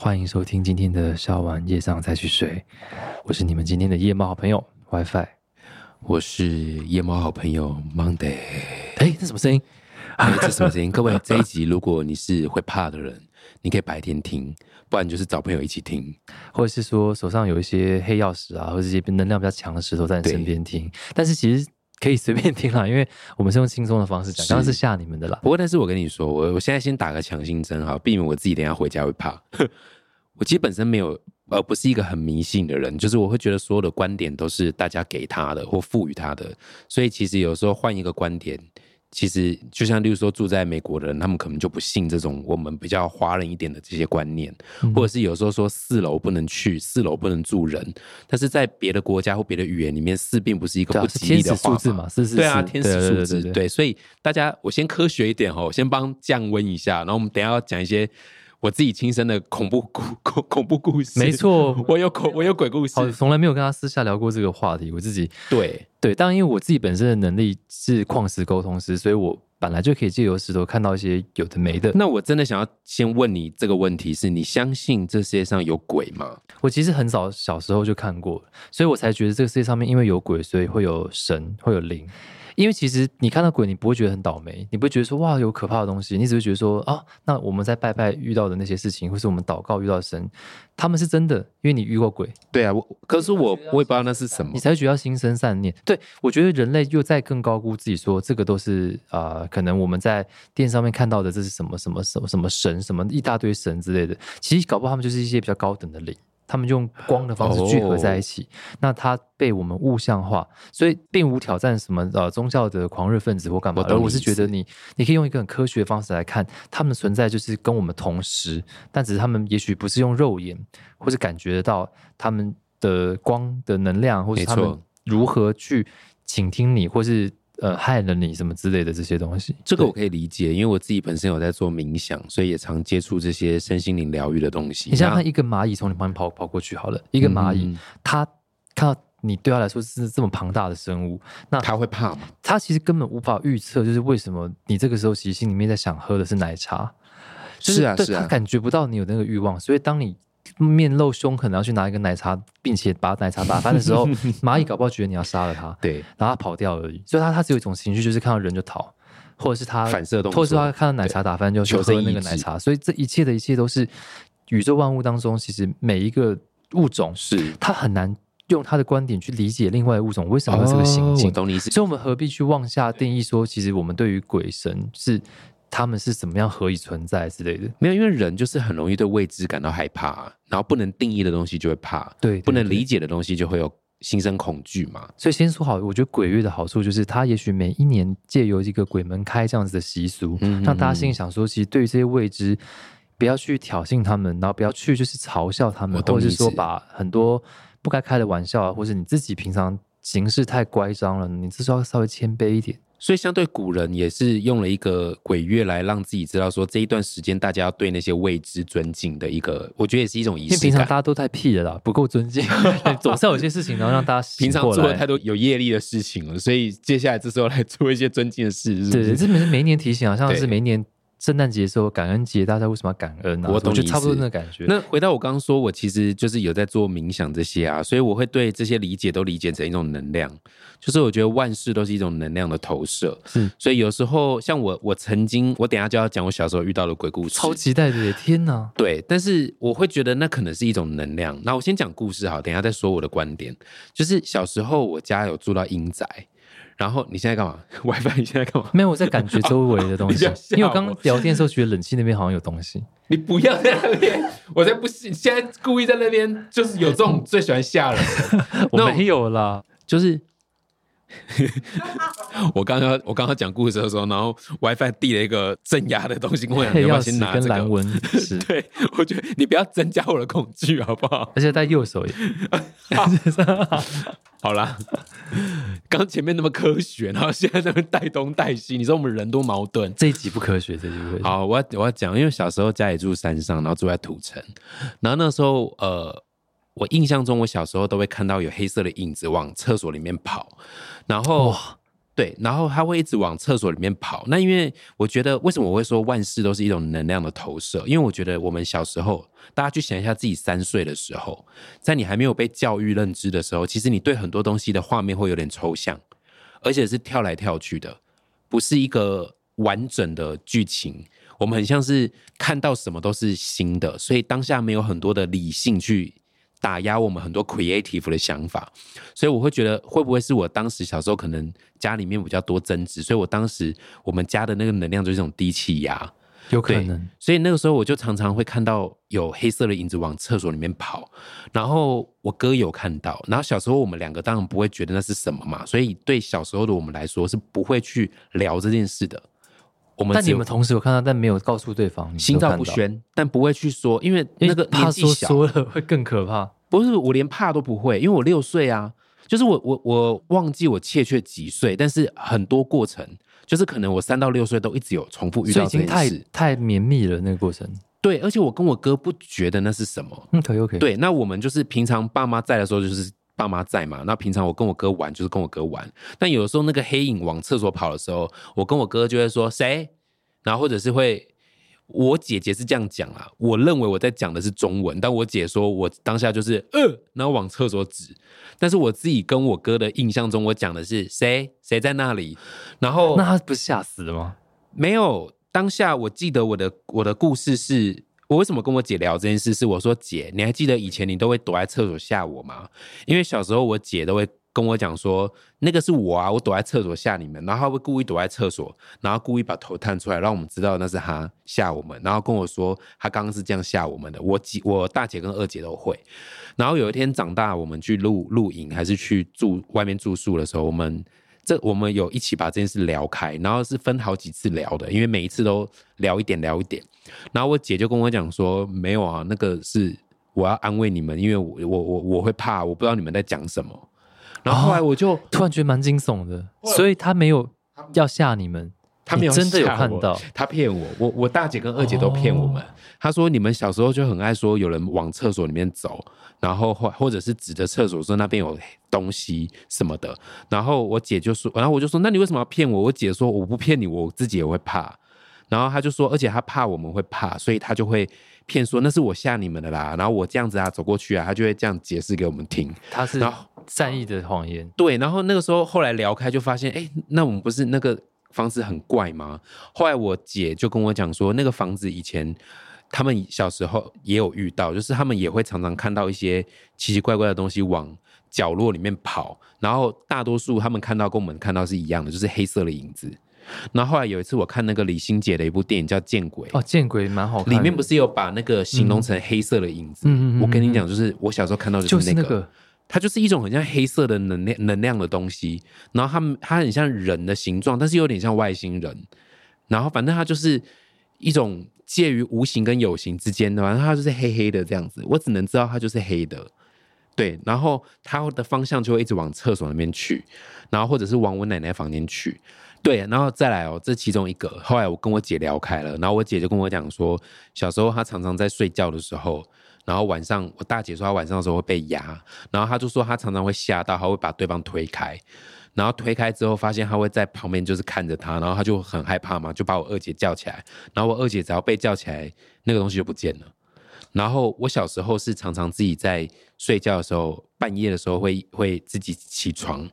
欢迎收听今天的笑完夜上再去睡，我是你们今天的夜猫好朋友 WiFi。我是夜猫好朋友 Monday。哎，这什么声音？哎，这什么声音？各位，这一集如果你是会怕的人，你可以白天听，不然就是找朋友一起听。或者是说手上有一些黑曜石啊，或者这些能量比较强的石头在你身边听，但是其实可以随便听啦，因为我们是用轻松的方式讲，是刚刚是吓你们的啦。不过，但是我跟你说，我我现在先打个强心针哈，避免我自己等一下回家会怕。我其实本身没有，呃，不是一个很迷信的人，就是我会觉得所有的观点都是大家给他的或赋予他的，所以其实有时候换一个观点，其实就像例如说住在美国的人，他们可能就不信这种我们比较华人一点的这些观念，或者是有时候说四楼不能去，四楼不能住人，但是在别的国家或别的语言里面，四并不是一个不吉利的数字嘛，是是对啊，天使数字，对所以大家我先科学一点哦，我先帮降温一下，然后我们等一下要讲一些我自己亲身的恐怖故 恐恐怖故事。没，错。我有恐我有鬼故事。好，从来没有跟他私下聊过这个话题。我自己对，对，当然因为我自己本身的能力是矿石沟通师，所以我本来就可以借由石头看到一些有的没的。那我真的想要先问你这个问题：是你相信这世界上有鬼吗？我其实很早小时候就看过，所以我才觉得这个世界上面因为有鬼，所以会有神，会有灵。因为其实你看到鬼，你不会觉得很倒霉，你不会觉得说哇有可怕的东西，你只会觉得说啊，那我们在拜拜遇到的那些事情，或是我们祷告遇到的神，他们是真的，因为你遇过鬼，对啊，我可是我我也不知道那是什么你。才会觉得要心生善念。对我觉得人类又在更高估自己说，这个都是啊、呃可能我们在电视上面看到的，这是什么什么什么什么神，什么一大堆神之类的。其实搞不好他们就是一些比较高等的灵。他们用光的方式聚合在一起，那它被我们物象化，所以并无挑战什么呃宗教的狂热分子或干嘛的。而我是觉得你你可以用一个很科学的方式来看，他们的存在就是跟我们同时，但只是他们也许不是用肉眼或是感觉得到他们的光的能量，或是没他们如何去倾听你，或是呃害了你什么之类的这些东西。这个我可以理解，因为我自己本身有在做冥想，所以也常接触这些身心灵疗愈的东西。你想想看，一个蚂蚁从你旁边跑跑过去好了，一个蚂蚁，嗯它看到你对它来说是这么庞大的生物，那他会怕吗？它其实根本无法预测，就是为什么你这个时候其实心里面在想喝的是奶茶，就是对啊是啊它感觉不到你有那个欲望，所以当你面露凶狠，然后去拿一个奶茶，并且把奶茶打翻的时候，蚂蚁搞不好觉得你要杀了它，对，然后它跑掉而已。所以它它只有一种情绪，就是看到人就逃，或者是它反射动作或者是它看到奶茶打翻就去喝那个奶茶。所以这一切的一切都是宇宙万物当中，其实每一个物种是它很难用它的观点去理解另外的物种为什么会这个行哦径。我懂你意思。所以，我们何必去妄下定义说，其实我们对于鬼神是他们是怎么样何以存在之类的？没有，因为人就是很容易对未知感到害怕，然后不能定义的东西就会怕，对，对不能理。解的东西就会有心生恐惧嘛。所以先说好，我觉得鬼月的好处就是，它也许每一年借由一个鬼门开这样子的习俗，嗯让大家心里想说，其实对于这些未知，不要去挑衅他们，然后不要去就是嘲笑他们或者是说把很多不该开的玩笑啊，或者你自己平常行事太乖张了，你至少要稍微谦卑一点。所以，相对古人也是用了一个鬼月来让自己知道说，这一段时间大家要对那些未知尊敬的一个，我觉得也是一种仪因为式感。平常大家都太屁了啦，不够尊敬，总是有些事情，然后让大家平常做了太多有业力的事情了，所以接下来这时候来做一些尊敬的事，是是对，是？这每每一年提醒，好像是每一年圣诞节的时候、感恩节，大家为什么要感恩啊？我懂你意觉得差不多那感觉。那回到我刚刚说，我其实就是有在做冥想这些啊，所以我会对这些理解都理解成一种能量，就是我觉得万事都是一种能量的投射。是所以有时候像我，我曾经，我等下就要讲我小时候遇到的鬼故事，超期待的！天哪，对，但是我会觉得那可能是一种能量。那我先讲故事好，等一下再说我的观点。就是小时候我家有住到阴宅，然后你现在干嘛？WiFi 你现在干嘛？没有我在感觉周围的东西 因为我刚刚聊天的时候觉得冷气那边好像有东西。你不要在那边，我在不信！现在故意在那边，就是有这种最喜欢吓人的，我没有啦，就是。我刚刚我刚刚讲故事的时候，然后 WiFi 递了一个镇压的东西跟我讲，你要先拿这个？蓝对，我觉得你不要增加我的恐惧，好不好？而且在右手耶。好啦，刚前面那么科学，然后现在在那边带东带西，你说我们人多矛盾。这一集不科学，这一集不科学。好，我要我要讲，因为小时候家里住山上，然后住在土城，然后那时候呃，我印象中我小时候都会看到有黑色的影子往厕所里面跑，然后对，然后他会一直往厕所里面跑。那因为我觉得，为什么我会说万事都是一种能量的投射？因为我觉得我们小时候，大家去想一下自己三岁的时候，在你还没有被教育认知的时候，其实你对很多东西的画面会有点抽象，而且是跳来跳去的，不是一个完整的剧情。我们很像是看到什么都是新的，所以当下没有很多的理性去打压我们很多 creative 的想法，所以我会觉得会不会是我当时小时候可能家里面比较多争执，所以我当时我们家的那个能量就是这种低气压，有可能。所以那个时候我就常常会看到有黑色的影子往厕所里面跑，然后我哥有看到，然后小时候我们两个当然不会觉得那是什么嘛，所以对小时候的我们来说是不会去聊这件事的。我们但你们同时有看到，但没有告诉对方，心照不宣，但不会去说，因为那个怕说说了会更可怕。不是我连怕都不会，因为我六岁啊，就是我我我忘记我确切几岁，但是很多过程，就是可能我三到六岁都一直有重复遇到这件事，太绵密了那个过程。对，而且我跟我哥不觉得那是什么，嗯，可以可以。对，那我们就是平常爸妈在的时候，就是爸妈在嘛。那平常我跟我哥玩，就是跟我哥玩。但有的时候那个黑影往厕所跑的时候，我跟我哥就会说谁。然后或者是会，我姐姐是这样讲啊，我认为我在讲的是中文，但我姐说我当下就是呃，然后往厕所指，但是我自己跟我哥的印象中，我讲的是谁谁在那里，然后那他不是吓死了吗？没有，当下我记得我的我的故事是，我为什么跟我姐聊这件事，是我说姐，你还记得以前你都会躲在厕所吓我吗？因为小时候我姐都会。跟我讲说，那个是我啊，我躲在厕所吓你们，然后他会故意躲在厕所，然后故意把头探出来，让我们知道那是他吓我们，然后跟我说他刚刚是这样吓我们的。我姐、我大姐跟二姐都会。然后有一天长大，我们去露露营还是去住外面住宿的时候，我们这我们有一起把这件事聊开，然后是分好几次聊的，因为每一次都聊一点聊一点。然后我姐就跟我讲说，没有啊，那个是我要安慰你们，因为我我我我会怕，我不知道你们在讲什么。然后后来我就突然觉得蛮惊悚的，所以他没有要吓你们，他没有真的有看到，他骗我，我我大姐跟二姐都骗我们。他说你们小时候就很爱说有人往厕所里面走，然后或或者是指着厕所说那边有东西什么的。然后我姐就说，然后我就说那你为什么要骗我？我姐说我不骗你，我自己也会怕。然后他就说，而且他怕我们会怕，所以他就会骗说那是我吓你们的啦。然后我这样子啊走过去啊，他就会这样解释给我们听。他是然后。善意的谎言，对。然后那个时候，后来聊开就发现，哎，那我们不是那个房子很怪吗？后来我姐就跟我讲说，那个房子以前他们小时候也有遇到，就是他们也会常常看到一些奇奇怪怪的东西往角落里面跑，然后大多数他们看到跟我们看到是一样的，就是黑色的影子。然后后来有一次我看那个李心洁的一部电影叫《见鬼》，哦，《见鬼》蛮好看，里面不是有把那个形容成黑色的影子？嗯嗯嗯。我跟你讲，就是我小时候看到就是那个。它就是一种很像黑色的能量能量的东西，然后它它很像人的形状，但是有点像外星人。然后反正它就是一种介于无形跟有形之间的，反正它就是黑黑的这样子。我只能知道它就是黑的，对。然后它的方向就会一直往厕所那边去，然后或者是往我奶奶房间去，对。然后再来哦，这其中一个。后来我跟我姐聊开了，然后我姐就跟我讲说，小时候她常常在睡觉的时候。然后晚上，我大姐说她晚上的时候会被压，然后她就说她常常会吓到，她会把对方推开，然后推开之后发现他会在旁边就是看着她，然后她就很害怕嘛，就把我二姐叫起来，然后我二姐只要被叫起来，那个东西就不见了。然后我小时候是常常自己在睡觉的时候，半夜的时候会会自己起床。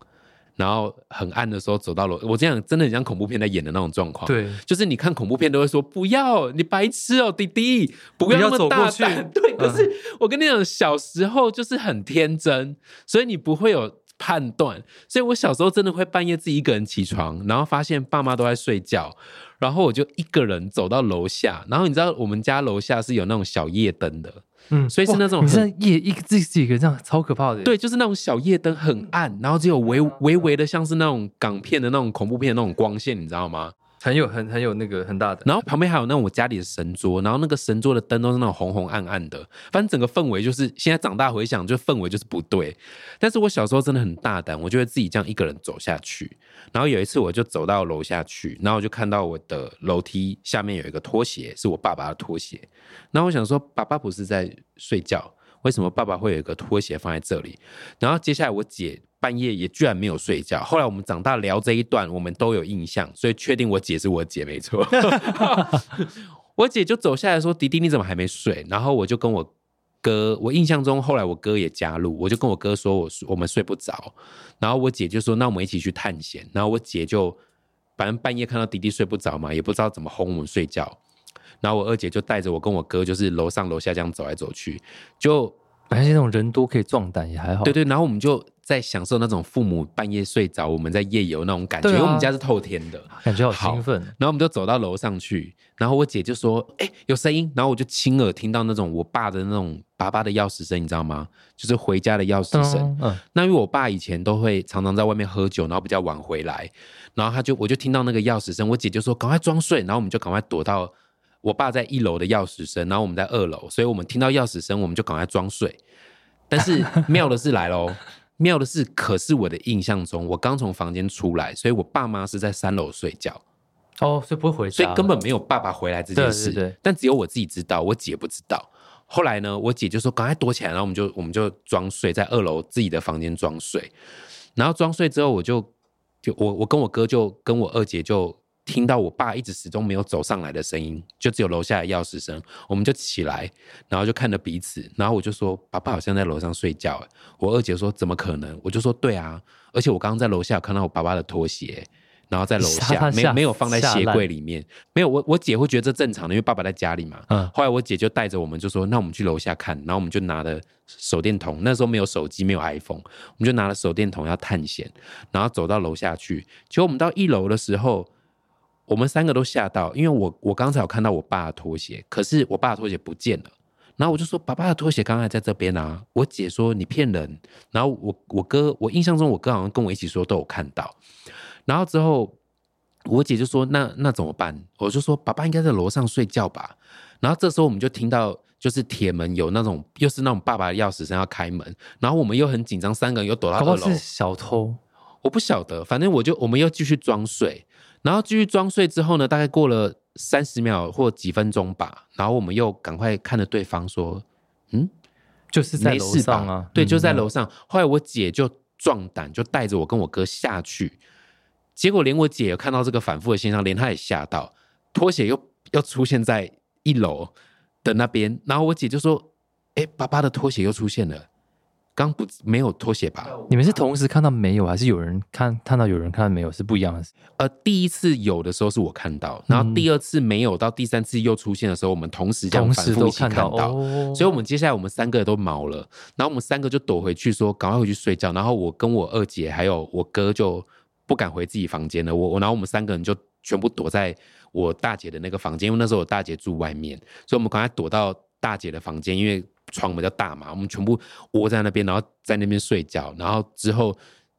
然后很暗的时候走到楼，我这样真的很像恐怖片在演的那种状况。对，就是你看恐怖片都会说不要，你白痴哦，弟弟，不要那么大胆。对，可是我跟你讲，小时候就是很天真，所以你不会有判断。所以我小时候真的会半夜自己一个人起床，然后发现爸妈都在睡觉，然后我就一个人走到楼下。然后你知道我们家楼下是有那种小夜灯的。嗯，所以是那种，你是夜一自己自己一个这样超可怕的。对，就是那种小夜灯很暗，然后只有微微微的，像是那种港片的那种恐怖片的那种光线，你知道吗？很有很很有那个很大的，然后旁边还有那种我家里的神桌，然后那个神桌的灯都是那种红红暗暗的，反正整个氛围就是现在长大回想，就氛围就是不对。但是我小时候真的很大胆，我就会自己这样一个人走下去。然后有一次我就走到楼下去，然后我就看到我的楼梯下面有一个拖鞋，是我爸爸的拖鞋。然后我想说，爸爸不是在睡觉，为什么爸爸会有一个拖鞋放在这里？然后接下来我姐。半夜也居然没有睡觉。后来我们长大聊这一段，我们都有印象，所以确定我姐是我姐没错。我姐就走下来说：“迪迪你怎么还没睡？”然后我就跟我哥，我印象中后来我哥也加入，我就跟我哥说：“我我们睡不着。”然后我姐就说：“那我们一起去探险。”然后我姐就反正半夜看到迪迪睡不着嘛，也不知道怎么哄我们睡觉。然后我二姐就带着我跟我哥，就是楼上楼下这样走来走去，就反正那种人多可以壮胆也还好。对对。然后我们就在享受那种父母半夜睡着，我们在夜游那种感觉，因为我们家是透天的。感觉好兴奋。然后我们就走到楼上去，然后我姐就说：“哎、有声音。”然后我就亲耳听到那种我爸的那种爸爸的钥匙声，你知道吗？就是回家的钥匙声。嗯，那因为我爸以前都会常常在外面喝酒，然后比较晚回来，然后他就我就听到那个钥匙声，我姐就说：“赶快装睡。”然后我们就赶快躲到我爸在一楼的钥匙声，然后我们在二楼，所以我们听到钥匙声，我们就赶快装睡。但是妙的是来喽，妙的是，可是我的印象中，我刚从房间出来，所以我爸妈是在三楼睡觉。哦，所以不会回家，所以根本没有爸爸回来这件事，对对对但只有我自己知道，我姐不知道。后来呢，我姐就说赶快躲起来，然后我们就我们就装睡在二楼自己的房间装睡，然后装睡之后，我就就我我跟我哥就跟我二姐就听到我爸一直始终没有走上来的声音，就只有楼下的钥匙声，我们就起来，然后就看着彼此，然后我就说爸爸好像在楼上睡觉，欸我二姐说怎么可能？我就说对啊，而且我刚刚在楼下看到我爸爸的拖鞋。然后在楼下 没没有放在鞋柜里面，没有我我姐会觉得这正常的，因为爸爸在家里嘛。嗯后来我姐就带着我们就说，那我们去楼下看，然后我们就拿了手电筒，那时候没有手机，没有 iPhone，我们就拿了手电筒要探险，然后走到楼下去。结果我们到一楼的时候，我们三个都吓到，因为我我刚才有看到我爸的拖鞋，可是我爸的拖鞋不见了。然后我就说：“爸爸的拖鞋刚才在这边啊！”我姐说：“你骗人。”然后我我哥，我印象中我哥好像跟我一起说都有看到。然后之后我姐就说：“那那怎么办？”我就说：“爸爸应该在楼上睡觉吧。”然后这时候我们就听到，就是铁门有那种又是那种爸爸的钥匙声要开门，然后我们又很紧张，三个人又躲到二楼是。小偷，我不晓得，反正我就我们又继续装睡，然后继续装睡之后呢，大概过了三十秒或几分钟吧，然后我们又赶快看着对方说：“嗯，就是在楼没事吧？”上啊，对，嗯就在楼上。后来我姐就壮胆，就带着我跟我哥下去，结果连我姐有看到这个反复的现象，连她也吓到，拖鞋又又出现在一楼的那边，然后我姐就说：“哎，爸爸的拖鞋又出现了，刚不没有拖鞋吧？”你们是同时看到没有，还是有人看看到有人看到没有是不一样的？呃，第一次有的时候是我看到，然后第二次没有，到第三次又出现的时候，我们同时这样反复一起都看到看到。哦，所以，我们接下来我们三个都毛了，然后我们三个就躲回去说，赶快回去睡觉。然后我跟我二姐还有我哥就不敢回自己房间了。我我然后我们三个人就全部躲在我大姐的那个房间，因为那时候我大姐住外面，所以我们赶快躲到大姐的房间，因为床比较大嘛，我们全部窝在那边，然后在那边睡觉。然后之后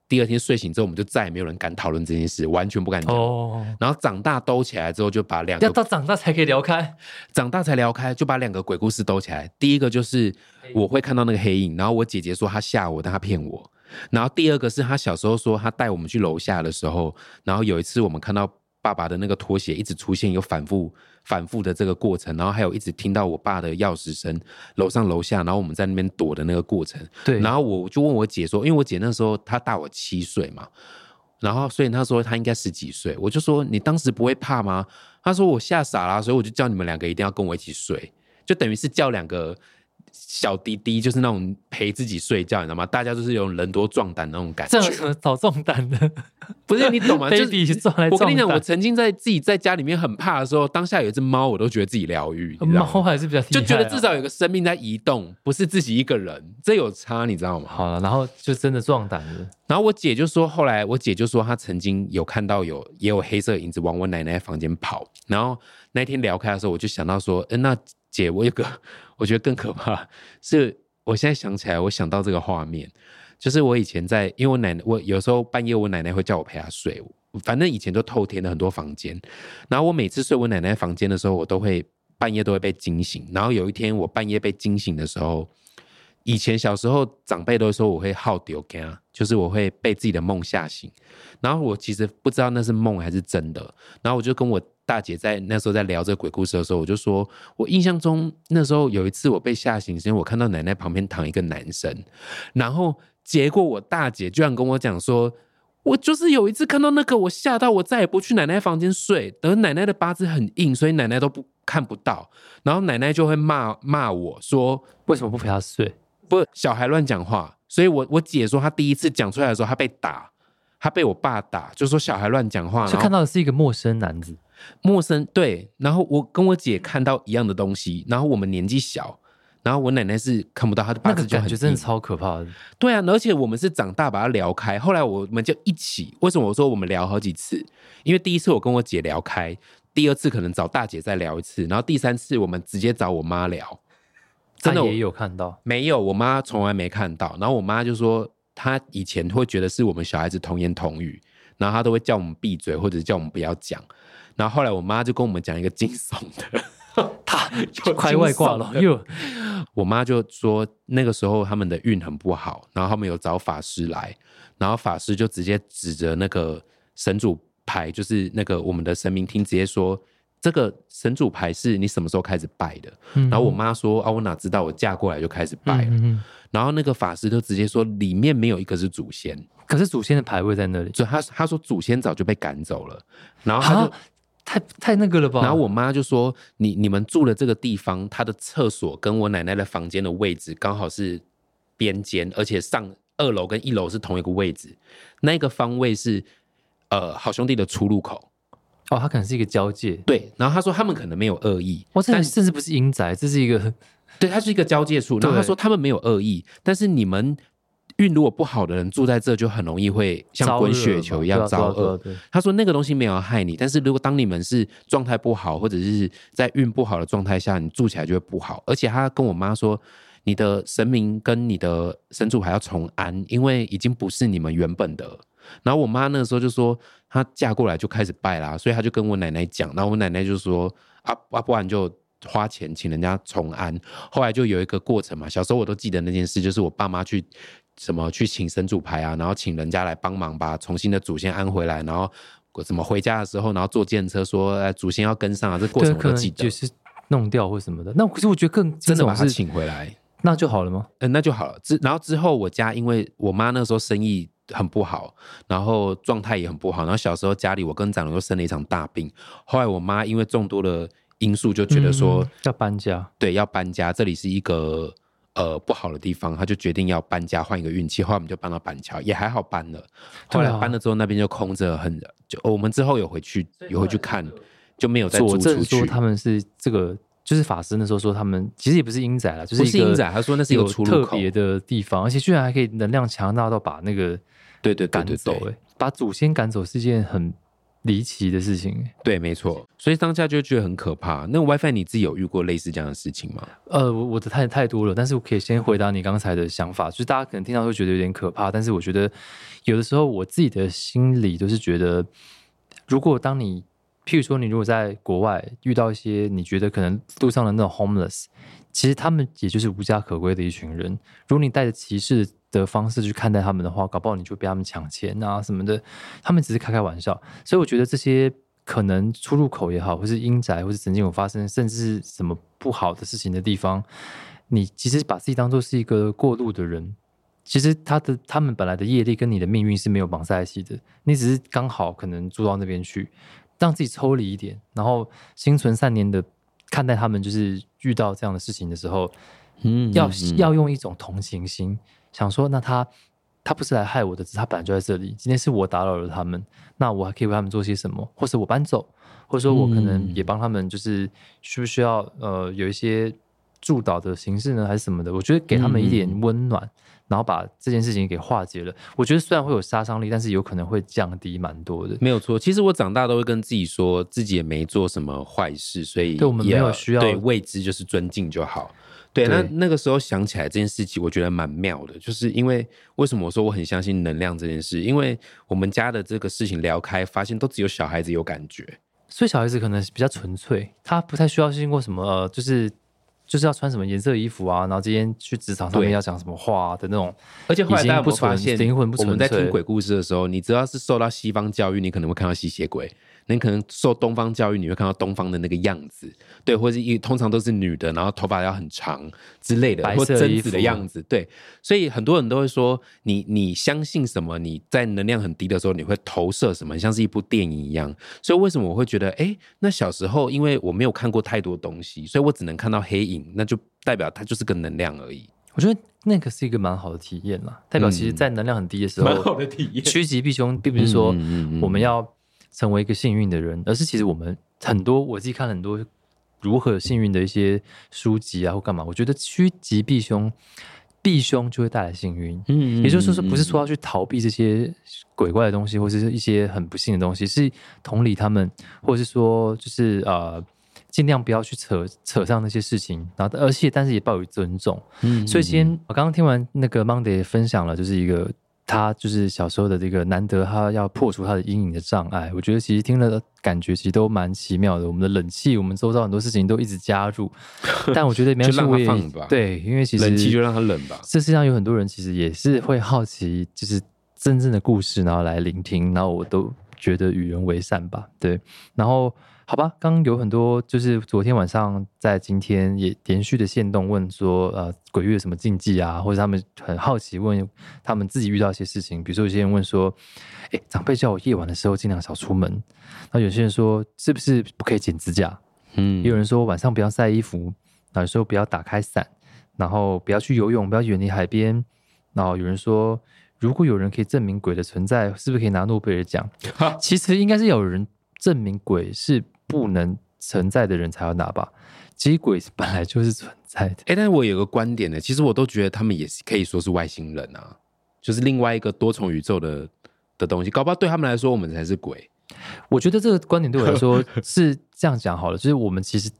第二天睡醒之后，我们就再也没有人敢讨论这件事，完全不敢讲。哦，然后长大兜起来之后，就把两个要到长大才可以聊开。长大才聊开，就把两个鬼故事兜起来。第一个就是我会看到那个黑影，然后我姐姐说她吓我，但她骗我。然后第二个是她小时候说她带我们去楼下的时候，然后有一次我们看到爸爸的那个拖鞋一直出现，有反复反复的这个过程，然后还有一直听到我爸的钥匙声，楼上楼下，然后我们在那边躲的那个过程。对，然后我就问我姐说，因为我姐那时候她大我七岁嘛，然后所以她说她应该十几岁，我就说你当时不会怕吗？她说我吓傻了，所以我就叫你们两个一定要跟我一起睡，就等于是叫两个小滴滴，就是那种陪自己睡觉，你知道吗？大家都是有人多壮胆那种感觉这，样什么早壮胆的不是你懂吗？就是我跟你讲，我曾经在自己在家里面很怕的时候，当下有一只猫，我都觉得自己疗愈，你知道吗猫还是比较啊就觉得至少有个生命在移动，不是自己一个人，这有差，你知道吗？好了，然后就真的壮胆了。然后我姐就说，后来我姐就说，她曾经有看到有也有黑色影子往我奶奶房间跑。然后那天聊开的时候，我就想到说，嗯，那姐，我有个我觉得更可怕，是我现在想起来，我想到这个画面，就是我以前在，因为我奶奶，我有时候半夜我奶奶会叫我陪她睡，反正以前都透天的很多房间，然后我每次睡我奶奶房间的时候，我都会半夜都会被惊醒。然后有一天我半夜被惊醒的时候，以前小时候长辈都说我会好丢干，就是我会被自己的梦吓醒。然后我其实不知道那是梦还是真的。然后我就跟我大姐在那时候在聊这个鬼故事的时候，我就说我印象中那时候有一次我被吓醒，是因为我看到奶奶旁边躺一个男生，然后结果我大姐居然跟我讲说，我就是有一次看到那个，我吓到我再也不去奶奶房间睡。等奶奶的八字很硬，所以奶奶都不看不到。然后奶奶就会骂骂我说，为什么不陪她睡？不，小孩乱讲话。所以我我姐说，她第一次讲出来的时候，她被打，她被我爸打，就说小孩乱讲话。就看到的是一个陌生男子，陌生对。然后我跟我姐看到一样的东西，然后我们年纪小。然后我奶奶是看不到她的八字，感觉真的超可怕的。对啊，而且我们是长大把它聊开，后来我们就一起。为什么我说我们聊好几次？因为第一次我跟我姐聊开，第二次可能找大姐再聊一次，然后第三次我们直接找我妈聊。真的也有看到？没有，我妈从来没看到。然后我妈就说，她以前会觉得是我们小孩子童言童语，然后她都会叫我们闭嘴，或者叫我们不要讲。然后后来我妈就跟我们讲一个惊悚的。他开外挂了，又我妈就说那个时候他们的运很不好，然后他们有找法师来，然后法师就直接指着那个神主牌，就是那个我们的神明厅，直接说这个神主牌是你什么时候开始拜的？然后我妈说啊，我哪知道，我嫁过来就开始拜了。然后那个法师就直接说里面没有一个是祖先，可是祖先的牌位在那里，就他他说祖先早就被赶走了，然后他就。太太那个了吧？然后我妈就说：“你你们住的这个地方，它的厕所跟我奶奶的房间的位置刚好是边间，而且上二楼跟一楼是同一个位置。那个方位是呃好兄弟的出入口。哦，它可能是一个交界。对。然后他说他们可能没有恶意，但甚至不是阴宅，这是一个对，它是一个交界处。然后他说他们没有恶意，但是你们。”运如果不好的人住在这，就很容易会像滚雪球一样遭恶。他说那个东西没有害你，但是如果当你们是状态不好，或者是在运不好的状态下，你住起来就会不好。而且他跟我妈说，你的神明跟你的神主还要重安，因为已经不是你们原本的。然后我妈那个时候就说，她嫁过来就开始拜啦，所以她就跟我奶奶讲，然后我奶奶就说啊啊，不然就花钱请人家重安。后来就有一个过程嘛，小时候我都记得那件事，就是我爸妈去。什么去请神主牌啊，然后请人家来帮忙把重新的祖先安回来，然后怎么回家的时候，然后坐电车说祖先要跟上啊，这过程我都记得。就是弄掉或什么的，那可是我觉得更真的把他请回来，那就好了吗？嗯，那就好了。之然后之后我家因为我妈那时候生意很不好，然后状态也很不好，然后小时候家里我跟长龙又生了一场大病，后来我妈因为众多的因素就觉得说要搬家，对，要搬家，这里是一个。呃，不好的地方，他就决定要搬家，换一个运气。后来我们就搬到板桥，也还好搬了。后来搬了之后，那边就空着，很就我们之后有回去，有回去看，就没有再租出去。他们是这个，就是法师那时候说他们其实也不是阴宅了，就是不是阴宅。他说那是一个特别的地方，而且居然还可以能量强大到把那个对对赶走，哎，把祖先赶走是件很。离奇的事情，对，没错，所以当下就觉得很可怕。那 WiFi 你自己有遇过类似这样的事情吗？呃，我我的太太多了，但是我可以先回答你刚才的想法，就是大家可能听到会觉得有点可怕，但是我觉得有的时候我自己的心里都是觉得，如果当你，譬如说你如果在国外遇到一些你觉得可能路上的那种 homeless，其实他们也就是无家可归的一群人，如果你带着歧视。的方式去看待他们的话，搞不好你就被他们抢钱啊什么的。他们只是开开玩笑，所以我觉得这些可能出入口也好，或是阴宅，或是曾经有发生甚至是什么不好的事情的地方，你其实把自己当做是一个过路的人，其实他的他们本来的业力跟你的命运是没有绑在一起的，你只是刚好可能住到那边去，让自己抽离一点，然后心存善念的看待他们，就是遇到这样的事情的时候，嗯，要要用一种同情心。想说，那他他不是来害我的，他本来就在这里。今天是我打扰了他们，那我还可以为他们做些什么？或者我搬走，或者说我可能也帮他们，就是需不需要呃有一些助导的形式呢，还是什么的？我觉得给他们一点温暖，然后把这件事情给化解了。我觉得虽然会有杀伤力，但是有可能会降低蛮多的。没有错，其实我长大都会跟自己说，自己也没做什么坏事，所以对我们没有需要对未知就是尊敬就好。对，那那个时候想起来这件事情，我觉得蛮妙的，就是因为为什么我说我很相信能量这件事？因为我们家的这个事情聊开，发现都只有小孩子有感觉，所以小孩子可能比较纯粹，他不太需要经过什么，就是就是要穿什么颜色衣服啊，然后今天去职场上面要讲什么话啊的那种。而且后来大家不发现，灵魂不纯粹。我们在听鬼故事的时候，你只要是受到西方教育，你可能会看到吸血鬼。你可能受东方教育，你会看到东方的那个样子，对，或者一通常都是女的，然后头发要很长之类的，或白色衣贞子的样子，对，所以很多人都会说，你你相信什么？你在能量很低的时候，你会投射什么？像是一部电影一样。所以为什么我会觉得，哎，那小时候因为我没有看过太多东西，所以我只能看到黑影，那就代表它就是个能量而已，我觉得那个是一个蛮好的体验啦，代表其实，在能量很低的时候，的体验趋吉避凶，并不是说我们要成为一个幸运的人，而是其实我们很多我自己看了很多如何幸运的一些书籍啊，或干嘛，我觉得趋吉避凶，避凶就会带来幸运。嗯也就是说，不是说要去逃避这些鬼怪的东西，或者是一些很不幸的东西，是同理他们，或者是说，就是呃，尽量不要去扯扯上那些事情，然后而且但是也抱有尊重。嗯所以今天我刚刚听完那个 Monday 分享了，就是一个他就是小时候的这个难得他要破除他的阴影的障碍，我觉得其实听了感觉其实都蛮奇妙的。我们的冷气，我们周遭很多事情都一直加入，但我觉得没关系，就让它我也对，因为其实冷气就让它冷吧。这世界上有很多人其实也是会好奇，就是真正的故事，然后来聆听，然后我都觉得与人为善吧，对。然后好吧，刚刚有很多就是昨天晚上在今天也连续的线动问说，呃，鬼月什么禁忌啊，或者他们很好奇问他们自己遇到一些事情，比如说有些人问说，哎，长辈叫我夜晚的时候尽量少出门，那有些人说是不是不可以剪指甲，嗯。也有人说晚上不要晒衣服，然后有时候不要打开伞，然后不要去游泳，不要远离海边。然后有人说，如果有人可以证明鬼的存在，是不是可以拿诺贝尔奖？其实应该是有人证明鬼是不能存在的人才要拿吧。其实鬼 本来就是存在的。哎、但是我有个观点呢，其实我都觉得他们也是可以说是外星人啊，就是另外一个多重宇宙的的东西，搞不好对他们来说我们才是鬼。我觉得这个观点对我来说 是这样讲好了，就是我们其实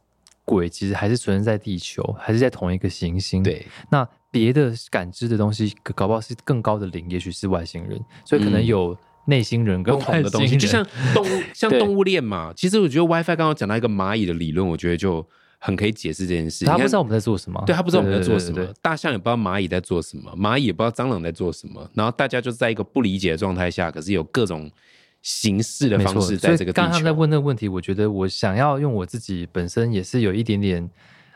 鬼其实还是存在在地球，还是在同一个行星。对，那别的感知的东西，搞不好是更高的灵，也许是外星人，所以可能嗯有内心人跟不同的东西，就像动物，像动物链嘛。其实我觉得 WiFi 刚刚讲到一个蚂蚁的理论，我觉得就很可以解释这件事。他不知道我们在做什么，对他不知道我们在做什么对对对对，大象也不知道蚂蚁在做什么，蚂蚁也不知道蟑螂在做什么，然后大家就在一个不理解的状态下，可是有各种形式的。方式在这个地刚刚他们在。问那个问题，我觉得我想要用我自己本身也是有一点点，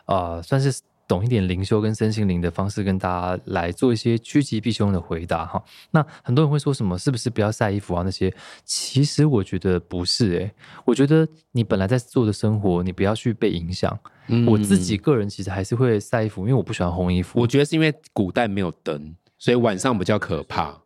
呃，算是懂一点灵修跟身心灵的方式，跟大家来做一些趋吉避凶的回答哈。那很多人会说什么是不是不要晒衣服啊那些？其实我觉得不是诶、我觉得你本来在做的生活，你不要去被影响。嗯我自己个人其实还是会晒衣服，因为我不喜欢红衣服。我觉得是因为古代没有灯，所以晚上比较可怕。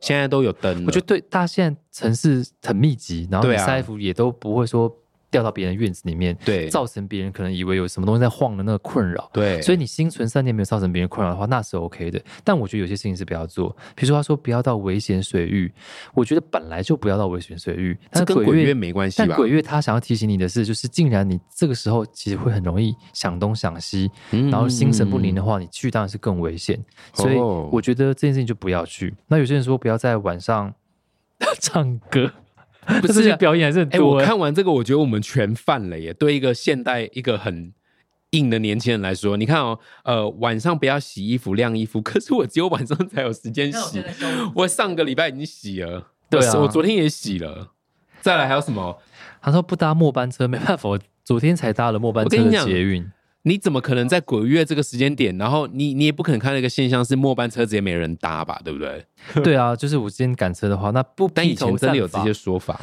现在都有灯，我觉得对，大家现在城市很密集，然后晒衣服也都不会说掉到别人院子里面，对造成别人可能以为有什么东西在晃的那个困扰。对，所以你心存善念没有造成别人困扰的话，那是 OK 的。但我觉得有些事情是不要做，比如说他说不要到危险水域，我觉得本来就不要到危险水域。这但是跟鬼月没关系吧？但鬼月他想要提醒你的是，就是竟然你这个时候其实会很容易想东想西，嗯然后心神不宁的话，你去当然是更危险。所以哦我觉得这件事情就不要去。那有些人说不要在晚上 唱歌，不这是表演还是多、我欸。看完这个，我觉得我们全犯了耶。对一个现代、一个很硬的年轻人来说，你看哦，呃，晚上不要洗衣服、晾衣服，可是我只有晚上才有时间洗。我上个礼拜已经洗了，对啊我我昨天也洗了。再来还有什么？他说不搭末班车，没办法，我昨天才搭了末班车的我跟你讲捷运。你怎么可能在鬼月这个时间点，然后你你也不可能看到一个现象是末班车直接没人搭吧，对不对？对啊，就是我今天赶车的话，那不但以前真的有这些说法、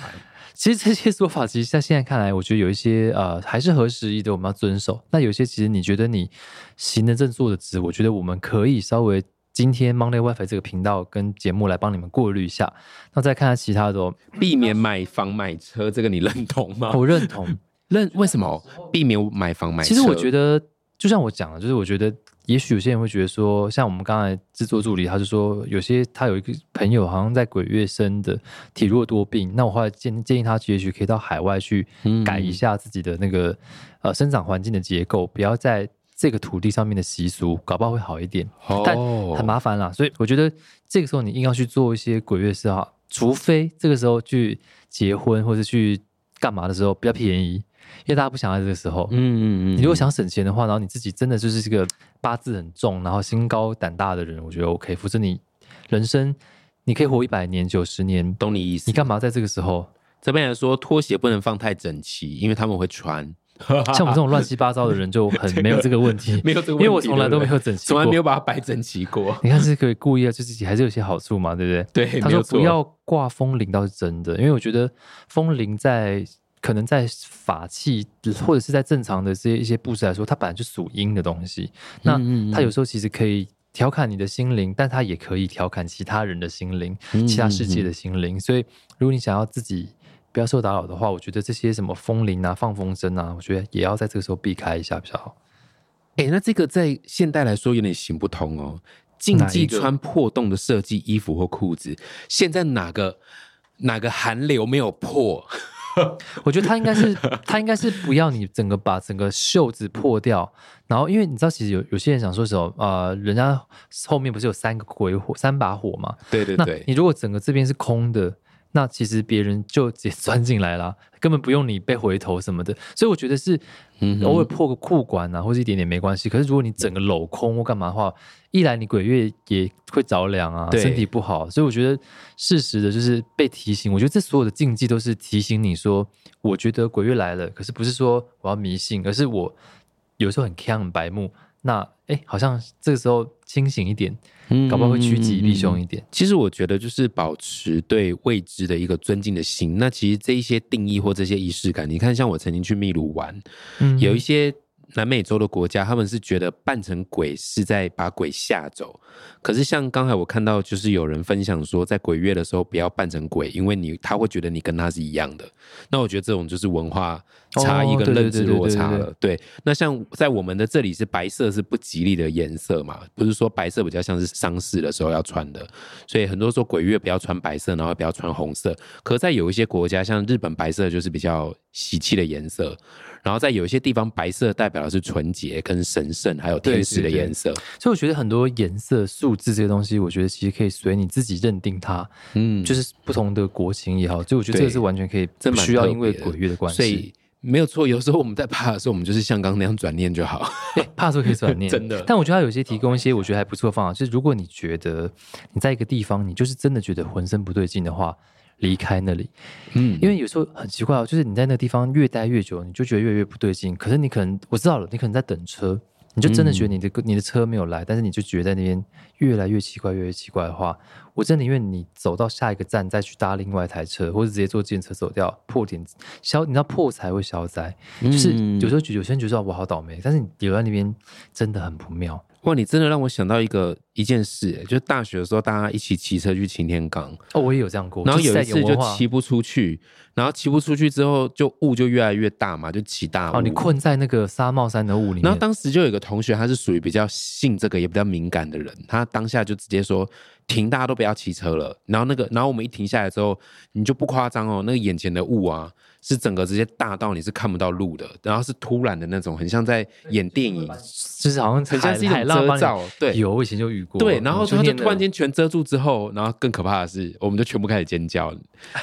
其实这些说法，其实在现在看来，我觉得有一些呃还是合时宜的，我们要遵守。那有些其实你觉得你行得正坐得直，我觉得我们可以稍微今天 Monday WiFi 这个频道跟节目来帮你们过滤一下。那再看看其他的、哦，避免买房买车，这个你认同吗？我认同。认为什么避免买房买车？其实我觉得，就像我讲的，就是我觉得，也许有些人会觉得说，像我们刚才制作助理，他就说，有些他有一个朋友好像在鬼月生的，体弱多病。那我后来建建议他，也许可以到海外去嗯改一下自己的那个、呃生长环境的结构，不要在这个土地上面的习俗，搞不好会好一点。但哦很麻烦啦，所以我觉得这个时候你硬要去做一些鬼月事哈，除非这个时候去结婚或者去干嘛的时候比较便宜，因为大家不想在这个时候。嗯嗯嗯，你如果想省钱的话，然后你自己真的就是这个八字很重，然后心高胆大的人，我觉得 OK。否则你人生你可以活一百年、九十年，懂你意思，你干嘛在这个时候？这边来说，拖鞋不能放太整齐，因为他们会穿。像我们这种乱七八糟的人就很没有这个问题，没有这个问题，因为我从来都没有整齐过，从来没有把它摆整齐过。你看是可以故意啊，就自己还是有些好处嘛，对不对？对，他说不要挂风铃倒是真的，因为我觉得风铃在可能在法器或者是在正常的这些一些布置来说，它本来就属阴的东西。那它有时候其实可以调侃你的心灵，但它也可以调侃其他人的心灵、其他世界的心灵。所以，如果你想要自己。不要受打扰的话，我觉得这些什么风铃啊、放风筝啊，我觉得也要在这个时候避开一下比较好。哎，那这个在现代来说有点行不通哦。禁忌穿破洞的设计衣服或裤子，现在哪个哪个韩流没有破？我觉得他应该是他应该是不要你整个把整个袖子破掉，然后因为你知道，其实有有些人想说什么呃，人家后面不是有三个鬼火、三把火嘛？对对对，你如果整个这边是空的。那其实别人就直接 钻进来了，根本不用你被回头什么的，所以我觉得是偶尔破个裤管啊，或者一点点没关系。可是如果你整个镂空或干嘛的话，一来你鬼月也会着凉啊，身体不好。所以我觉得适时的就是被提醒。我觉得这所有的禁忌都是提醒你说，我觉得鬼月来了，可是不是说我要迷信，而是我有时候很强很白目。那哎，好像这个时候清醒一点。搞不好会趋吉避凶一点。其实我觉得就是保持对未知的一个尊敬的心。那其实这一些定义或这些仪式感，你看，像我曾经去秘鲁玩，有一些。南美洲的国家，他们是觉得扮成鬼是在把鬼吓走。可是像刚才我看到，就是有人分享说，在鬼月的时候不要扮成鬼，因为你他会觉得你跟他是一样的。那我觉得这种就是文化差异跟认知落差了。对，那像在我们的这里是白色是不吉利的颜色嘛？不是说白色比较像是丧事的时候要穿的，所以很多说鬼月不要穿白色，然后不要穿红色。可在有一些国家，像日本，白色就是比较喜气的颜色。然后在有一些地方，白色代表的是纯洁、跟神圣，还有天使的颜色。所以我觉得很多颜色、数字这些东西，我觉得其实可以随你自己认定它。嗯，就是不同的国情也好，所以我觉得这个是完全可以，不需要因为鬼月的关系。所以没有错，有时候我们在怕的时候，我们就是像刚刚那样转念就好。怕的时候可以转念，真的。但我觉得它有些提供一些我觉得还不错的方法，就是如果你觉得你在一个地方，你就是真的觉得浑身不对劲的话。离开那里，嗯，因为有时候很奇怪哦，就是你在那个地方越待越久，你就觉得越来越不对劲。可是你可能我知道了，你可能在等车，你就真的觉得你的你的车没有来，但是你就觉得在那边越来越奇怪，越来越奇怪的话，我真的宁愿你走到下一个站再去搭另外一台车，或者直接坐电车走掉，破点消，你知道破财会消灾，就是有时候有些人觉得我好倒霉，但是你留在那边真的很不妙。哇，你真的让我想到一个一件事，就是大学的时候，大家一起骑车去擎天岗。哦，我也有这样过。然后有一次就骑不出去，然后骑不出去之后，就雾就越来越大嘛，就起大雾。哦，你困在那个沙帽山的雾里面。然后当时就有个同学，他是属于比较信这个，也比较敏感的人，他当下就直接说停，大家都不要骑车了。然后那个，然后我们一停下来之后，你就不夸张哦，那个眼前的雾啊。是整个直接大到你是看不到路的，然后是突然的那种，很像在演电影，就是好像很像是一种遮罩。对，有我以前就遇过。对，然后它就突然间全遮住之后，然后更可怕的是，我们就全部开始尖叫。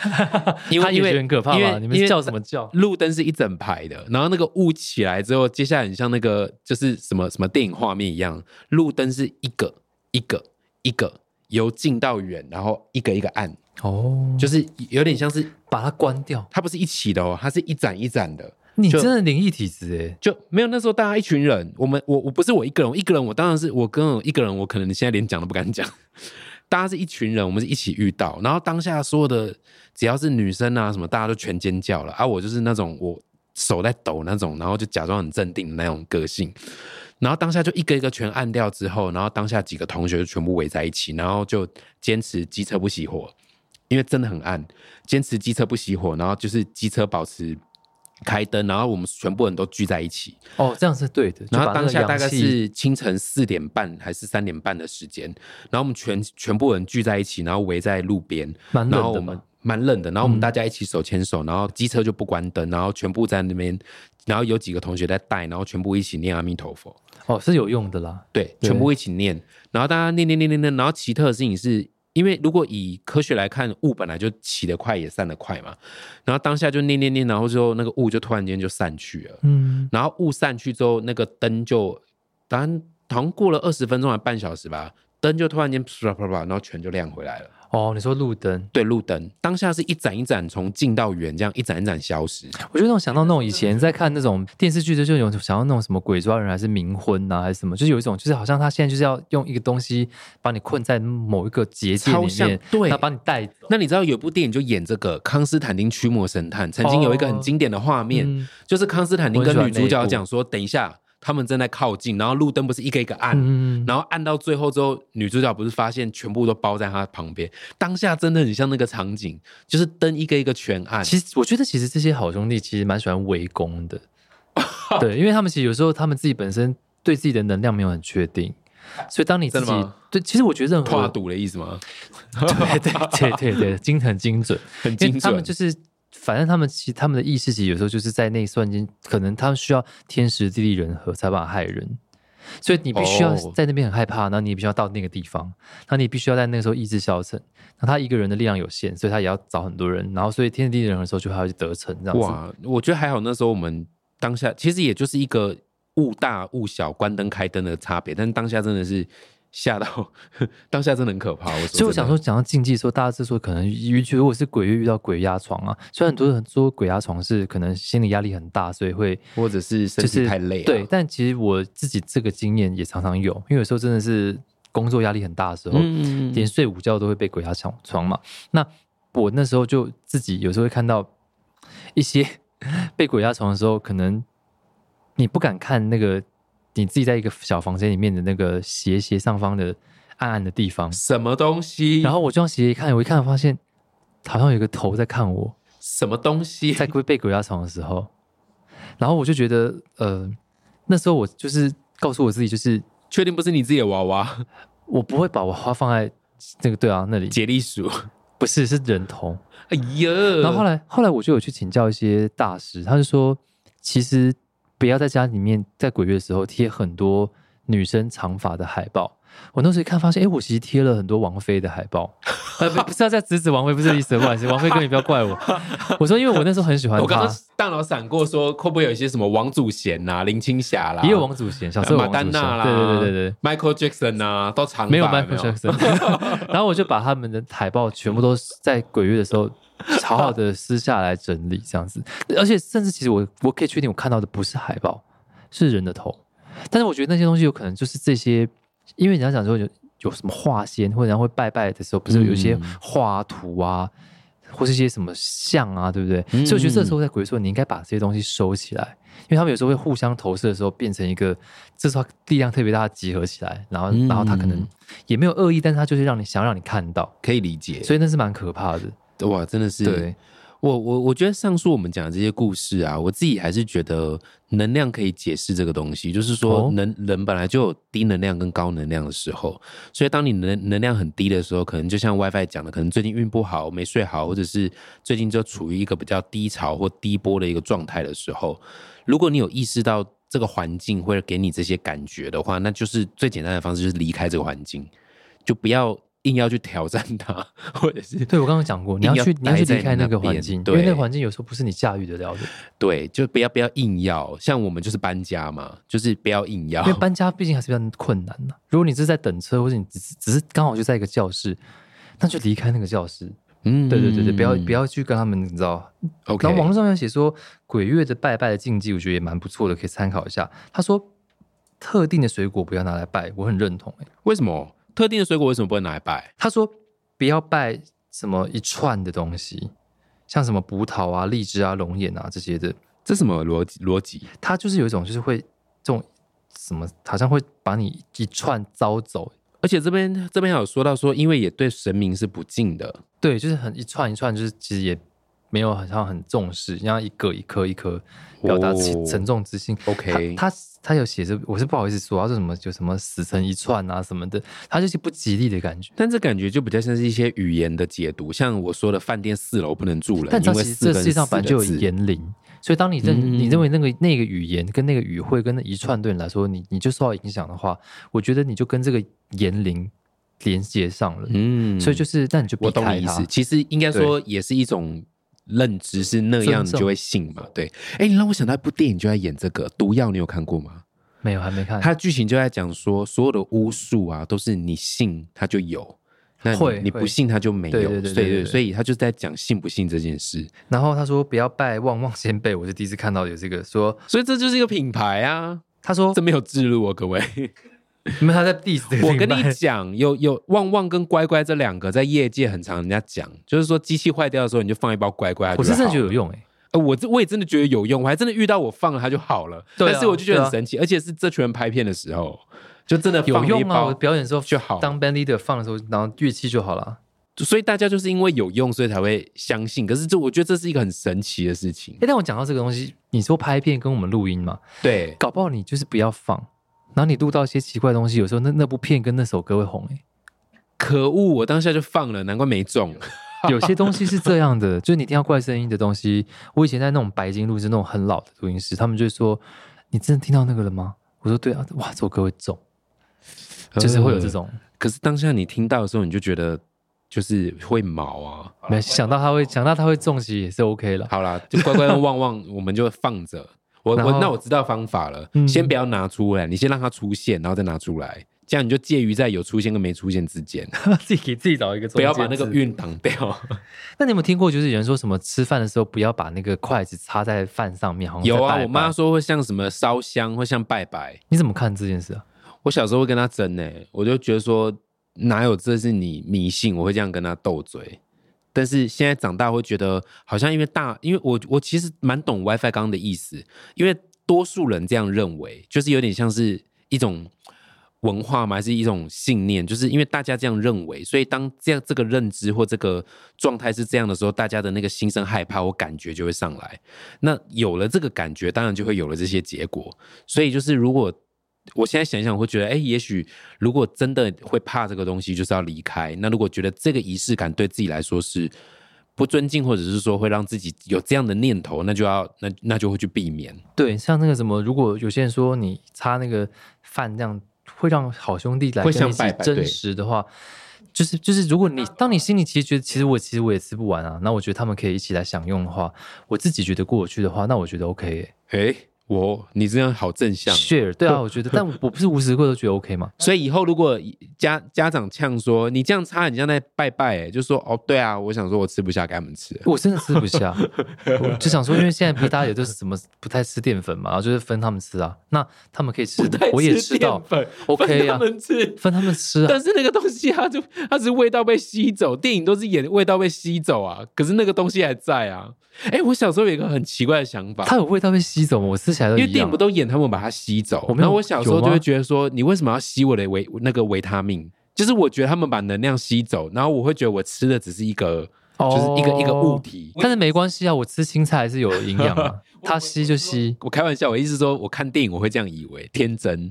因为因为很可怕嘛，你们叫什么叫？路灯是一整排的，然后那个雾起来之后，接下来很像那个就是什么什么电影画面一样，路灯是一个一个一个由近到远，然后一个一个按。哦，就是有点像是把它关掉，它不是一起的哦，它是一盏一盏的。你真的灵异体质哎，就没有那时候大家一群人，我们我我不是我一个人，我一个人我当然是我跟我一个人，我可能现在连讲都不敢讲。大家是一群人，我们是一起遇到，然后当下所有的只要是女生啊什么，大家都全尖叫了，而我就是那种我手在抖那种，然后就假装很镇定的那种个性。然后当下就一个一个全按掉之后，然后当下几个同学就全部围在一起，然后就坚持机车不熄火。因为真的很暗，坚持机车不熄火，然后就是机车保持开灯，然后我们全部人都聚在一起。哦，这样是对的。然后当下大概是清晨四点半还是三点半的时间，然后我们全全部人聚在一起，然后围在路边，蛮冷的嘛，蛮冷的。然后我们大家一起手牵手，然后机车就不关灯，然后全部在那边，然后有几个同学在带，然后全部一起念阿弥陀佛。哦，是有用的啦。对，全部一起念，然后大家念念念念念，然后奇特的事情是。因为如果以科学来看，雾本来就起得快也散得快嘛，然后当下就念念念，然后之后那个雾就突然间就散去了，嗯，然后雾散去之后，那个灯就，当然好像过了二十分钟还半小时吧，灯就突然间啪啪啪，然后全就亮回来了。哦，你说路灯，对，路灯当下是一盏一盏从近到远，这样一盏一盏消失。我觉得那种想到那种以前在看那种电视剧的，就有想到那种什么鬼抓人还是冥婚呐、还是什么，就是有一种就是好像他现在就是要用一个东西把你困在某一个结界里面，对他把你带走。那你知道有部电影就演这个康斯坦丁驱魔神探，曾经有一个很经典的画面，嗯就是康斯坦丁跟女主角讲说，等一下他们正在靠近，然后路灯不是一个一个按。嗯，然后按到最后之后，女主角不是发现全部都包在她旁边，当下真的很像那个场景，就是灯一个一个全按。其实我觉得其实这些好兄弟其实蛮喜欢围攻的，对，因为他们其实有时候他们自己本身对自己的能量没有很确定，所以当你自己对，其实我觉得任何跨赌的意思吗？对对对对对，精很精准，很精准。他们就是，反正他们其实他们的意识其实有时候就是在那一瞬间，可能他们需要天时地利人和才办法害人，所以你必须要哦在那边很害怕，然后你也必须要到那个地方，那你必须要在那个时候意志消沉。那他一个人的力量有限，所以他也要找很多人，然后所以天时地利人和的时候就还要去得逞这样子。哇，我觉得还好，那时候我们当下其实也就是一个物大物小、关灯开灯的差别，但是当下真的是吓到，当下真的很可怕。我所以我想说，，讲到禁忌的时候，大家是说可能遇如果是鬼月遇到鬼压床啊，虽然很多人说鬼压床是可能心理压力很大，所以会或者是身就是体太累、啊，对，，但其实我自己这个经验也常常有，因为有时候真的是工作压力很大的时候，嗯，连睡午觉都会被鬼压床床嘛。那我那时候就自己有时候会看到一些 被鬼压床的时候，可能你不敢看那个你自己在一个小房间里面的那个斜斜上方的暗暗的地方，什么东西？然后我就往斜斜看，我一看发现好像有一个头在看我，什么东西？在被被鬼压床的时候，然后我就觉得，呃，那时候我就是告诉我自己，就是确定不是你自己的娃娃？我不会把娃娃放在那个对啊那里，杰利鼠？不是是人头。哎呀！然后后来后来我就有去请教一些大师，他就说，其实不要在家里面在鬼月的时候贴很多女生长发的海报。我那时候一看发现，哎，我其实贴了很多王菲的海报，呃，不不是要在指指王菲，不是这意思，不好意思，王菲哥你不要怪我。我说，因为我那时候很喜欢她 我刚刚，大脑闪过说，会不会有一些什么王祖贤呐、林青霞啦，也有王祖贤，小时候有马丹娜啦，对对对对对。，Michael Jackson 啊，都长发没有有 Michael Jackson，然后我就把他们的海报全部都在鬼月的时候好好的撕下来整理，这样子。而且甚至其实我我可以确定，我看到的不是海报，是人的头。但是我觉得那些东西有可能就是这些，因为你要讲说有有什么画仙，或者会拜拜的时候，不是有一些嗯画图啊，或是一些什么像啊，对不对？嗯所以我觉得这时候在鬼月的时候，你应该把这些东西收起来。因为他们有时候会互相投射的时候，变成一个，这时候力量特别大，集合起来，然后，嗯然后他可能也没有恶意，但是他就是让你想让你看到，可以理解。所以那是蛮可怕的。哇，真的是对，我我我觉得上述我们讲的这些故事啊，我自己还是觉得能量可以解释这个东西，就是说哦。能、人本来就有低能量跟高能量的时候，所以当你能能量很低的时候，可能就像 WiFi 讲的，可能最近运不好，没睡好，或者是最近就处于一个比较低潮或低波的一个状态的时候，如果你有意识到这个环境会给你这些感觉的话，那就是最简单的方式就是离开这个环境，就不要硬要去挑战它，或者是对我刚刚讲过，你要去你要去离开那个环境，因对为那个环境有时候不是你驾驭得了的。对，就不要不要硬要，像我们就是搬家嘛，就是不要硬要因为。搬家毕竟还是比较困难的。如果你是在等车，或者你只是只是刚好就在一个教室，那就离开那个教室。嗯对对对对，不要不要去跟他们，你知道。OK。然后网络上面写说鬼月的拜拜的禁忌，我觉得也蛮不错的，可以参考一下。他说特定的水果不要拿来拜，我很认同、欸。为什么特定的水果为什么不能拿来拜？他说不要拜什么一串的东西，像什么葡萄啊、荔枝啊、龙眼啊这些的，这什么逻辑逻辑？他就是有一种就是会这种什么，好像会把你一串招走。而且这边这边有说到说，因为也对神明是不敬的。对，就是很一串一串，就是其实也没有好像很重视，像一个一颗一颗表达沉重之心。OK，他他他有写着，我是不好意思说，他说什么就什么死成一串啊什么的，他就是不吉利的感觉。但这感觉就比较像是一些语言的解读，像我说的饭店四楼不能住人，但其实这世界上本来就有言灵，所以当你认、嗯你认为那个那个语言跟那个语汇跟那一串对你来说，你你就受到影响的话，我觉得你就跟这个言灵连接上了。嗯所以就是，那你就避我懂开它你意思。。其实应该说也是一种认知，是那样你就会信嘛。对，哎，你让我想到一部电影就在演这个《毒药》，你有看过吗？没有还没看。它剧情就在讲说，所有的巫术啊，都是你信它就有，那你你不信它就没有。对对对对对对所以他就在讲信不信这件事。然后他说不要拜旺旺仙贝，我是第一次看到有这个说，所以这就是一个品牌啊，他说这没有记录哦，各位。因为他在 diss 这个我跟你讲，有有旺旺跟乖乖这两个在业界很常人家讲，就是说机器坏掉的时候，你就放一包乖乖，我是真的觉得有用哎、呃，我这我也真的觉得有用，我还真的遇到我放了它就好了。对啊但是我就觉得很神奇，而且是这群人拍片的时候，就真的有用啊！我表演的时候就好。当 band leader 放的时候，然后乐器就好了。所以大家就是因为有用，所以才会相信。可是这我觉得这是一个很神奇的事情哎、。但我讲到这个东西，你说拍片跟我们录音嘛，对，搞不好你就是不要放，然后你录到一些奇怪的东西，有时候那那部片跟那首歌会红哎、可恶，我当下就放了，难怪没中。有些东西是这样的，就是你听到怪声音的东西，我以前在那种白金录制那种很老的录音室，他们就会说：“你真的听到那个了吗？”我说：“对啊，哇，这首歌会中，就是会有这种。可是当下你听到的时候，你就觉得就是会毛啊。没想到他会想到他会中，其实也是 OK 了。好啦，就乖乖的旺旺，我们就放着。我我那我知道方法了，嗯先不要拿出来，你先让它出现，然后再拿出来，这样你就介于在有出现跟没出现之间，自己给自己找一个不要。把那个运挡掉。那你有没有听过，就是有人说什么吃饭的时候不要把那个筷子插在饭上面，好像有啊，我妈。说会像什么烧香，会像拜拜。你怎么看这件事啊？我小时候会跟她争呢、我就觉得说哪有这是你迷信，我会这样跟她斗嘴。但是现在长大会觉得，好像因为大，因为我我其实蛮懂 WiFi 刚刚的意思，因为多数人这样认为，就是有点像是一种文化嘛，还是一种信念，就是因为大家这样认为，所以当这样这个认知或这个状态是这样的时候，大家的那个心生害怕或感觉就会上来。那有了这个感觉，当然就会有了这些结果。所以就是如果我现在想一想，我会觉得，哎，也许如果真的会怕这个东西，就是要离开。那如果觉得这个仪式感对自己来说是不尊敬，或者是说会让自己有这样的念头，那就要那那就会去避免。对，像那个什么，如果有些人说你插那个饭这样会让好兄弟来会起真像拜拜对实的话，就是就是，如果你当你心里其实觉得，其实我其实我也吃不完啊，那我觉得他们可以一起来享用的话，我自己觉得过得去的话，那我觉得 OK 耶、哎，我你这样好正向。share 对啊，我觉得，但我不是无时无刻都觉得 OK 嘛。所以以后如果家家长呛说你这样插，你像在拜拜，哎，就说哦，对啊，我想说我吃不下，给他们吃。我真的吃不下，我就想说，因为现在不是大家也都是怎么不太吃淀粉嘛，然后就是分他们吃啊，那他们可以吃，我也吃到，OK 分啊他们吃。分他们吃啊，但是那个东西它就它只是味道被吸走，电影都是演味道被吸走啊，可是那个东西还在啊。哎，我小时候有一个很奇怪的想法，它有味道被吸走吗？我吃起来都因为电影不。都演他们把它吸走，然后我小时候就会觉得说，你为什么要吸我的维那个维他命？就是我觉得他们把能量吸走，然后我会觉得我吃的只是一个，就是一个一个物体。但是没关系啊，我吃青菜还是有营养啊，它吸就吸。我开玩笑，我意思是说，我看电影我会这样以为，天真，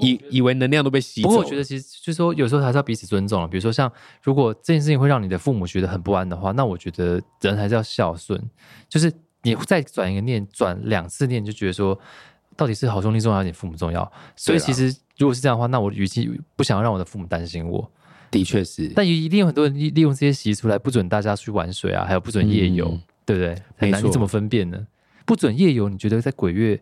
以以为能量都被吸走。不过我觉得其实就是说，有时候还是要彼此尊重了。比如说像如果这件事情会让你的父母觉得很不安的话，那我觉得人还是要孝顺，就是你再转一个念，转两次念，就觉得说到底是好兄弟重要还是你父母重要？所以其实如果是这样的话，那我与其不想要让我的父母担心我，的确是，但也一定有很多人利利用这些习俗来不准大家去玩水啊，还有不准夜游，嗯对不对？很难，你怎么分辨呢？不准夜游，你觉得在鬼月，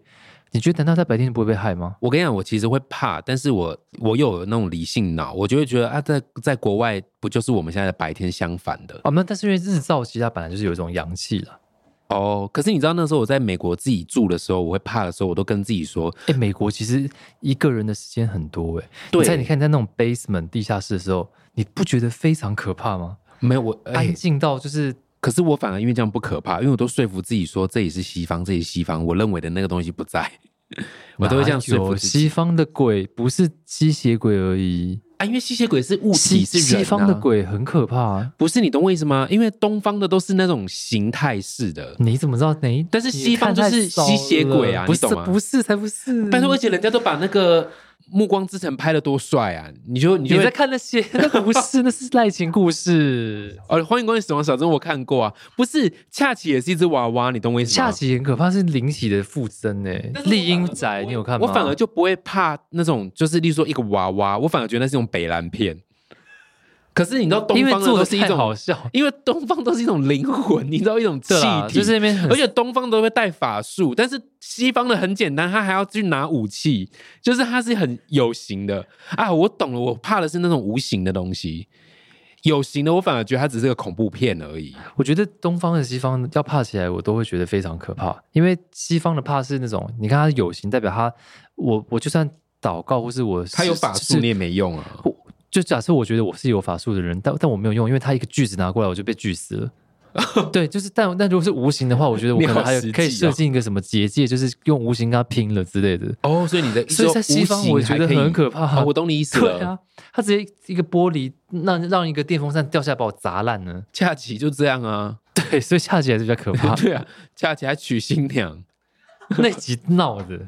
你觉得难道在白天不会被害吗？我跟你讲，我其实会怕，但是我我又有那种理性脑，我就会觉得啊，在在国外不就是我们现在的白天相反的哦，那但是因为日照其实它本来就是有一种阳气了。哦。可是你知道那时候我在美国自己住的时候，我会怕的时候，我都跟自己说，哎，美国其实一个人的时间很多哎。对你在你看在那种 basement 地下室的时候，你不觉得非常可怕吗？没有我，哎安静到就是可是我反而因为这样不可怕，因为我都说服自己说这里是西方，这里是西方，我认为的那个东西不在，我都会这样说服自己西方的鬼不是吸血鬼而已，啊。因为吸血鬼是物体，是人、啊、西方的鬼很可怕啊。不是你懂我意思吗？因为东方的都是那种形态式的，你怎么知道哪？但是西方就是吸血鬼啊不是不是才不是。拜托，而且人家都把那个《暮光之城》拍的多帅啊！你就你就在看那些，那不是，那是爱情故事。哦，欢迎光临死亡小镇，我看过啊，不是恰奇也是一只娃娃，你懂我意思吗？恰奇很可怕，是灵喜的附身诶。丽英仔，你有看吗？我反而就不会怕那种，就是例如说一个娃娃，我反而觉得那是一种北蓝片。可是你知道东方的都是一种好笑，因为东方都是一种灵魂，你知道一种 气体，就是那边而且东方都会带法术，但是西方的很简单，他还要去拿武器，就是他是很有形的啊。我懂了，我怕的是那种无形的东西，有形的我反而觉得它只是个恐怖片而已。我觉得东方和西方要怕起来，我都会觉得非常可怕。因为西方的怕是那种，你看它有形，代表他我我就算祷告或是我他有法术你也没用啊。我就假设我觉得我是有法术的人，但但我没有用，因为他一个锯子拿过来我就被锯死了。对，就是但但如果是无形的话，我觉得我可能还有可以设哦计一个什么结界，就是用无形跟他拼了之类的。哦，所以你的所以在西方我觉得很可怕。哦我懂你意思了。对啊，他直接一个玻璃让让一个电风扇掉下来把我砸烂了。假期就这样啊。对，所以下集还是比较可 怕。对啊，假期还娶新娘。那集闹 的，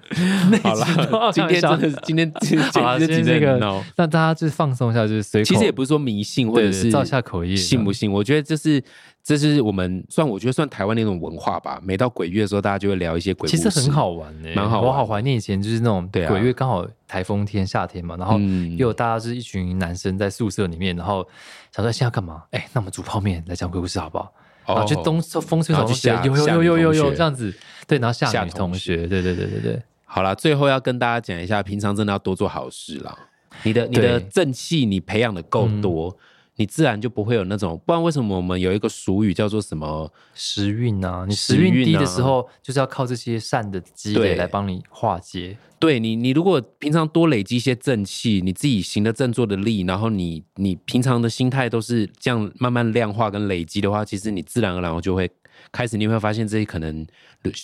那好集闹了，今天真的是今天今天今天这个真的很闹。让大家就是放松一下，就是随口。其实也不是说迷信或者是对对照下口业信不信？我觉得这是这是我们算我觉得算台湾的一种文化吧。每到鬼月的时候，大家就会聊一些鬼故事，其实很好玩呢、蛮好玩我好怀念以前就是那种对啊鬼月刚好台风天夏天嘛，然后嗯又有大家是一群男生在宿舍里面，然后想说现在干嘛？哎，那我们煮泡面来讲鬼故事好不好？然后就东风吹草去吓有有有有有同学有这样子，对，然后吓女吓同同学，对对对对对。好啦，最后要跟大家讲一下，平常真的要多做好事啦。你的你的正气，你培养的够多，你自然就不会有那种。不然为什么我们有一个俗语叫做什么？时运啊，你时时运低的时候，就是要靠这些善的积对累来帮你化解。对你，你如果平常多累积一些正气，你自己行的正坐的力，然后你你平常的心态都是这样慢慢量化跟累积的话，其实你自然而然就会开始，你会发现这些可能，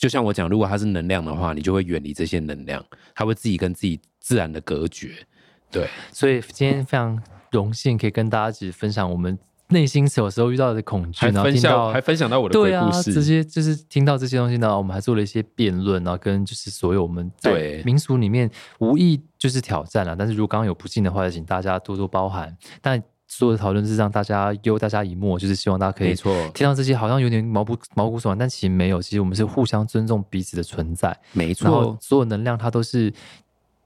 就像我讲，如果它是能量的话，你就会远离这些能量，它会自己跟自己自然的隔绝。对，所以今天非常荣幸可以跟大家一起分享我们内心有时候遇到的恐惧，然后听到享还分享到我的鬼对啊故，事，这些就是听到这些东西呢，我们还做了一些辩论，然后跟就是所有我们对民俗里面无意就是挑战了，但是如果刚刚有不幸的话，也请大家多多包涵。但所有的讨论是让大家忧大家一默，就是希望大家可以没错，听到这些好像有点毛骨毛骨悚然，但其实没有，其实我们是互相尊重彼此的存在。没然后错，所有能量它都是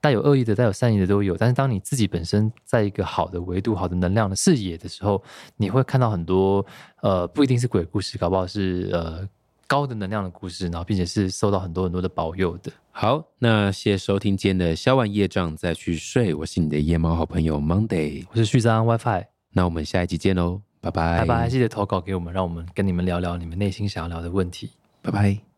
带有恶意的、带有善意的都有。但是当你自己本身在一个好的维度、好的能量的视野的时候，你会看到很多呃，不一定是鬼故事，搞不好是呃高的能量的故事，然后并且是受到很多很多的保佑的。好，那谢谢收听今天的消完夜障再去睡，我是你的夜猫好朋友 Monday，我是旭章 WiFi，那我们下一集见喽，拜拜，拜拜，记得投稿给我们，让我们跟你们聊聊你们内心想要聊的问题。拜拜。